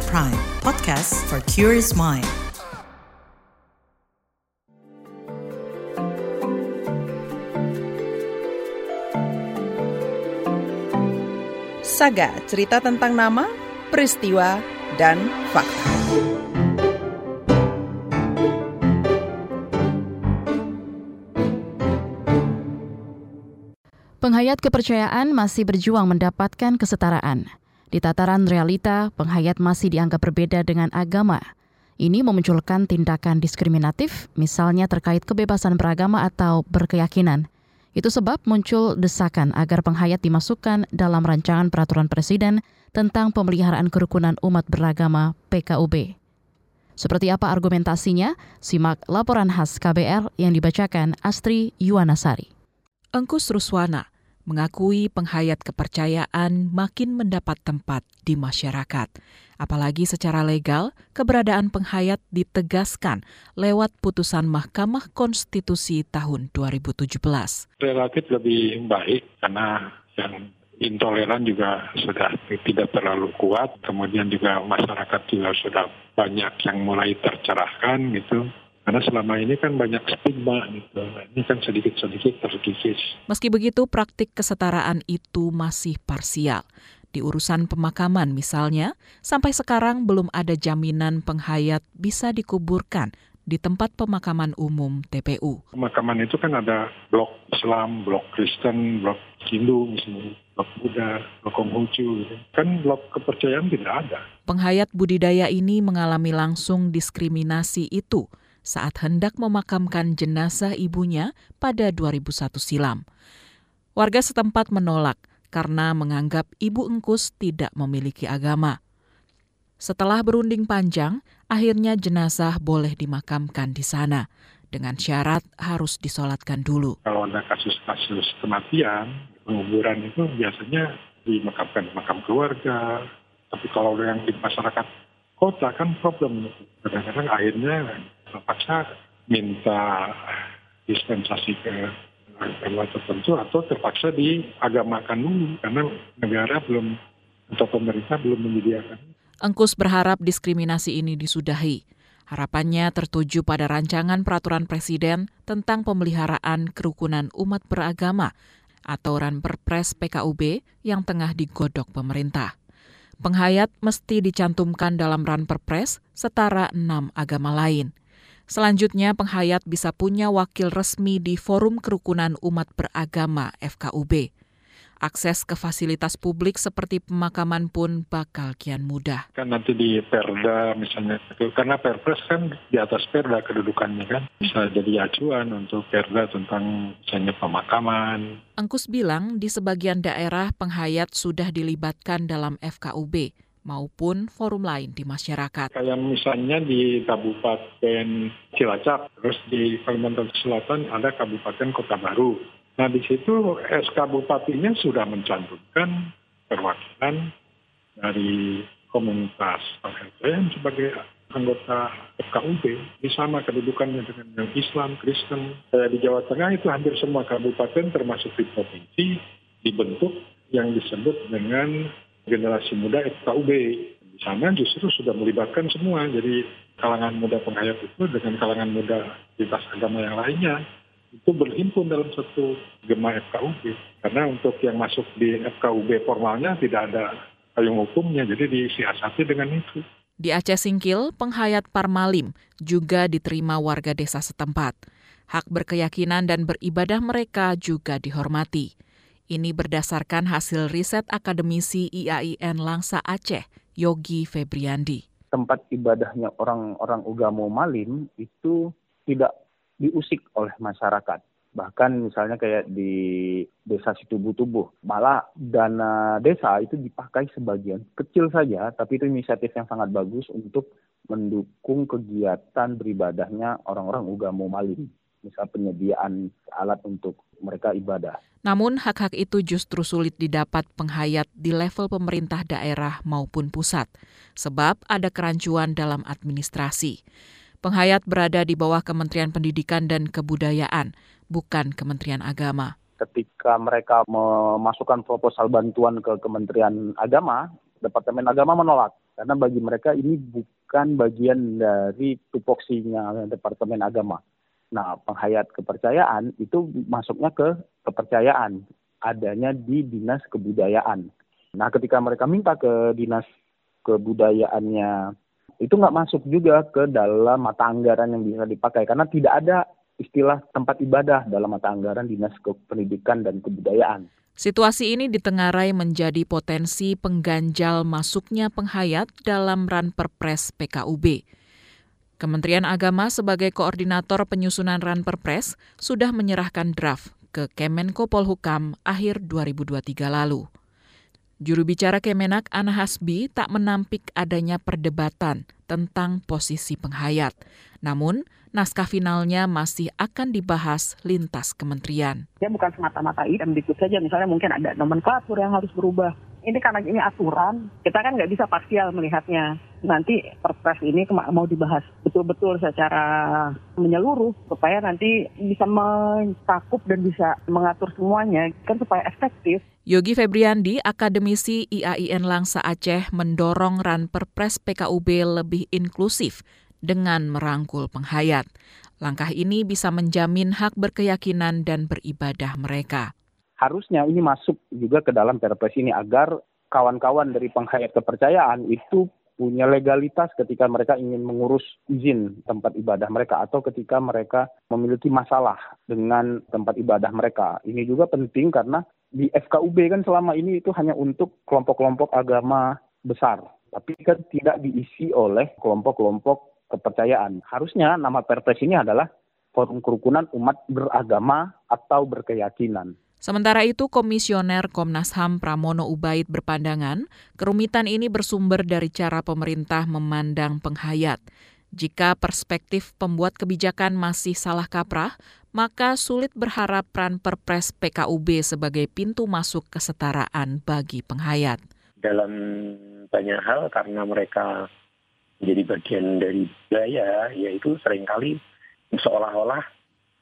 At Prime, podcast for curious mind. Saga, cerita tentang nama, peristiwa, dan fakta. Penghayat kepercayaan masih berjuang mendapatkan kesetaraan. Di tataran realita, penghayat masih dianggap berbeda dengan agama. Ini memunculkan tindakan diskriminatif, misalnya terkait kebebasan beragama atau berkeyakinan. Itu sebab muncul desakan agar penghayat dimasukkan dalam rancangan peraturan presiden tentang pemeliharaan kerukunan umat beragama PKUB. Seperti apa argumentasinya? Simak laporan khas KBR yang dibacakan Astri Yuwanasari. Engkus Ruswana mengakui penghayat kepercayaan makin mendapat tempat di masyarakat. Apalagi secara legal, keberadaan penghayat ditegaskan lewat putusan Mahkamah Konstitusi tahun 2017. Relatif lebih baik karena yang intoleran juga sudah tidak terlalu kuat, kemudian juga masyarakat juga sudah banyak yang mulai tercerahkan gitu. Karena selama ini kan banyak stigma gitu. Ini kan sedikit-sedikit terkikis. Meski begitu, praktik kesetaraan itu masih parsial. Di urusan pemakaman misalnya, sampai sekarang belum ada jaminan penghayat bisa dikuburkan di tempat pemakaman umum TPU. Pemakaman itu kan ada blok Islam, blok Kristen, blok Hindu misalnya, blok Buddha, blok Konghucu. Gitu. Kan blok kepercayaan tidak ada. Penghayat budidaya ini mengalami langsung diskriminasi itu saat hendak memakamkan jenazah ibunya pada 2001 silam. Warga setempat menolak karena menganggap ibu Engkus tidak memiliki agama. Setelah berunding panjang, akhirnya jenazah boleh dimakamkan di sana dengan syarat harus disolatkan dulu. Kalau ada kasus-kasus kematian, penguburan itu biasanya dimakamkan di makam keluarga. Tapi kalau yang di masyarakat kota kan problem. Kadang-kadang akhirnya terpaksa minta dispensasi ke agama tertentu atau terpaksa diagamakan dulu karena negara belum atau pemerintah belum menyediakan. Engkus berharap diskriminasi ini disudahi. Harapannya tertuju pada rancangan peraturan presiden tentang pemeliharaan kerukunan umat beragama atau Ranperpres PKUB yang tengah digodok pemerintah. Penghayat mesti dicantumkan dalam Ranperpres setara enam agama lain. Selanjutnya, penghayat bisa punya wakil resmi di Forum Kerukunan Umat Beragama FKUB. Akses ke fasilitas publik seperti pemakaman pun bakal kian mudah. Kan nanti di Perda misalnya, karena Perpres kan di atas Perda kedudukannya kan, bisa jadi acuan untuk Perda tentang misalnya pemakaman. Engkus bilang di sebagian daerah penghayat sudah dilibatkan dalam FKUB maupun forum lain di masyarakat. Kayak misalnya di Kabupaten Cilacap, terus di Kalimantan Selatan ada Kabupaten Kota Baru. Nah di situ SK Bupatinya sudah mencantumkan perwakilan dari komunitas penghayat sebagai anggota FKUB. Ini sama kedudukannya dengan yang Islam, Kristen. di Jawa Tengah itu hampir semua kabupaten termasuk di provinsi dibentuk yang disebut dengan generasi muda FKUB. Di sana justru sudah melibatkan semua. Jadi kalangan muda penghayat itu dengan kalangan muda lintas agama yang lainnya itu berhimpun dalam satu gema FKUB. Karena untuk yang masuk di FKUB formalnya tidak ada payung hukumnya, jadi disiasati dengan itu. Di Aceh Singkil, penghayat Parmalim juga diterima warga desa setempat. Hak berkeyakinan dan beribadah mereka juga dihormati. Ini berdasarkan hasil riset akademisi IAIN Langsa Aceh, Yogi Febriandi. Tempat ibadahnya orang-orang Ugamo Malim itu tidak diusik oleh masyarakat. Bahkan misalnya kayak di desa Situbu-Tubuh, malah dana desa itu dipakai sebagian kecil saja, tapi itu inisiatif yang sangat bagus untuk mendukung kegiatan beribadahnya orang-orang Ugamo Malim misal penyediaan alat untuk mereka ibadah. Namun hak-hak itu justru sulit didapat penghayat di level pemerintah daerah maupun pusat, sebab ada kerancuan dalam administrasi. Penghayat berada di bawah Kementerian Pendidikan dan Kebudayaan, bukan Kementerian Agama. Ketika mereka memasukkan proposal bantuan ke Kementerian Agama, Departemen Agama menolak karena bagi mereka ini bukan bagian dari tupoksinya Departemen Agama. Nah, penghayat kepercayaan itu masuknya ke kepercayaan adanya di dinas kebudayaan. Nah, ketika mereka minta ke dinas kebudayaannya itu nggak masuk juga ke dalam mata anggaran yang bisa dipakai karena tidak ada istilah tempat ibadah dalam mata anggaran dinas pendidikan dan kebudayaan. Situasi ini ditengarai menjadi potensi pengganjal masuknya penghayat dalam ran perpres PKUB. Kementerian Agama sebagai koordinator penyusunan ran perpres sudah menyerahkan draft ke Kemenko Polhukam akhir 2023 lalu. Juru bicara Kemenak Ana Hasbi tak menampik adanya perdebatan tentang posisi penghayat. Namun, naskah finalnya masih akan dibahas lintas kementerian. Ya bukan semata-mata Mendikbud saja, misalnya mungkin ada nomenklatur yang harus berubah. Ini karena ini aturan, kita kan nggak bisa parsial melihatnya. Nanti perpres ini mau dibahas betul-betul secara menyeluruh supaya nanti bisa mencakup dan bisa mengatur semuanya kan supaya efektif. Yogi Febriandi, akademisi IAIN Langsa Aceh, mendorong ran perpres PKUB lebih inklusif dengan merangkul penghayat. Langkah ini bisa menjamin hak berkeyakinan dan beribadah mereka. Harusnya ini masuk juga ke dalam perpres ini agar kawan-kawan dari penghayat kepercayaan itu punya legalitas ketika mereka ingin mengurus izin tempat ibadah mereka atau ketika mereka memiliki masalah dengan tempat ibadah mereka. Ini juga penting karena di FKUB kan selama ini itu hanya untuk kelompok-kelompok agama besar, tapi kan tidak diisi oleh kelompok-kelompok kepercayaan. Harusnya nama perpres ini adalah Forum Kerukunan Umat Beragama atau Berkeyakinan. Sementara itu, Komisioner Komnas HAM Pramono Ubaid berpandangan kerumitan ini bersumber dari cara pemerintah memandang penghayat. Jika perspektif pembuat kebijakan masih salah kaprah, maka sulit berharap peran perpres PKUB sebagai pintu masuk kesetaraan bagi penghayat. Dalam banyak hal karena mereka menjadi bagian dari budaya, yaitu sering kali seolah-olah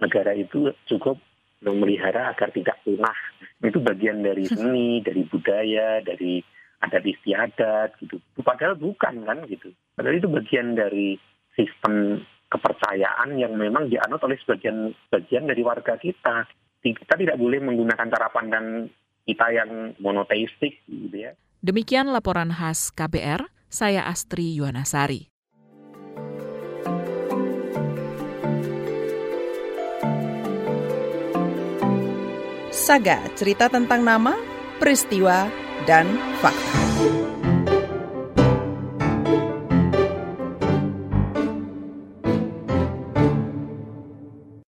negara itu cukup memelihara agar tidak punah. Itu bagian dari seni, dari budaya, dari adat istiadat gitu. Padahal bukan kan gitu. Padahal itu bagian dari sistem kepercayaan yang memang dianut oleh sebagian bagian dari warga kita. Kita tidak boleh menggunakan cara pandang kita yang monoteistik gitu ya. Demikian laporan khas KBR. Saya Astri Yuwanasari. Saga, cerita tentang nama, peristiwa, dan fakta.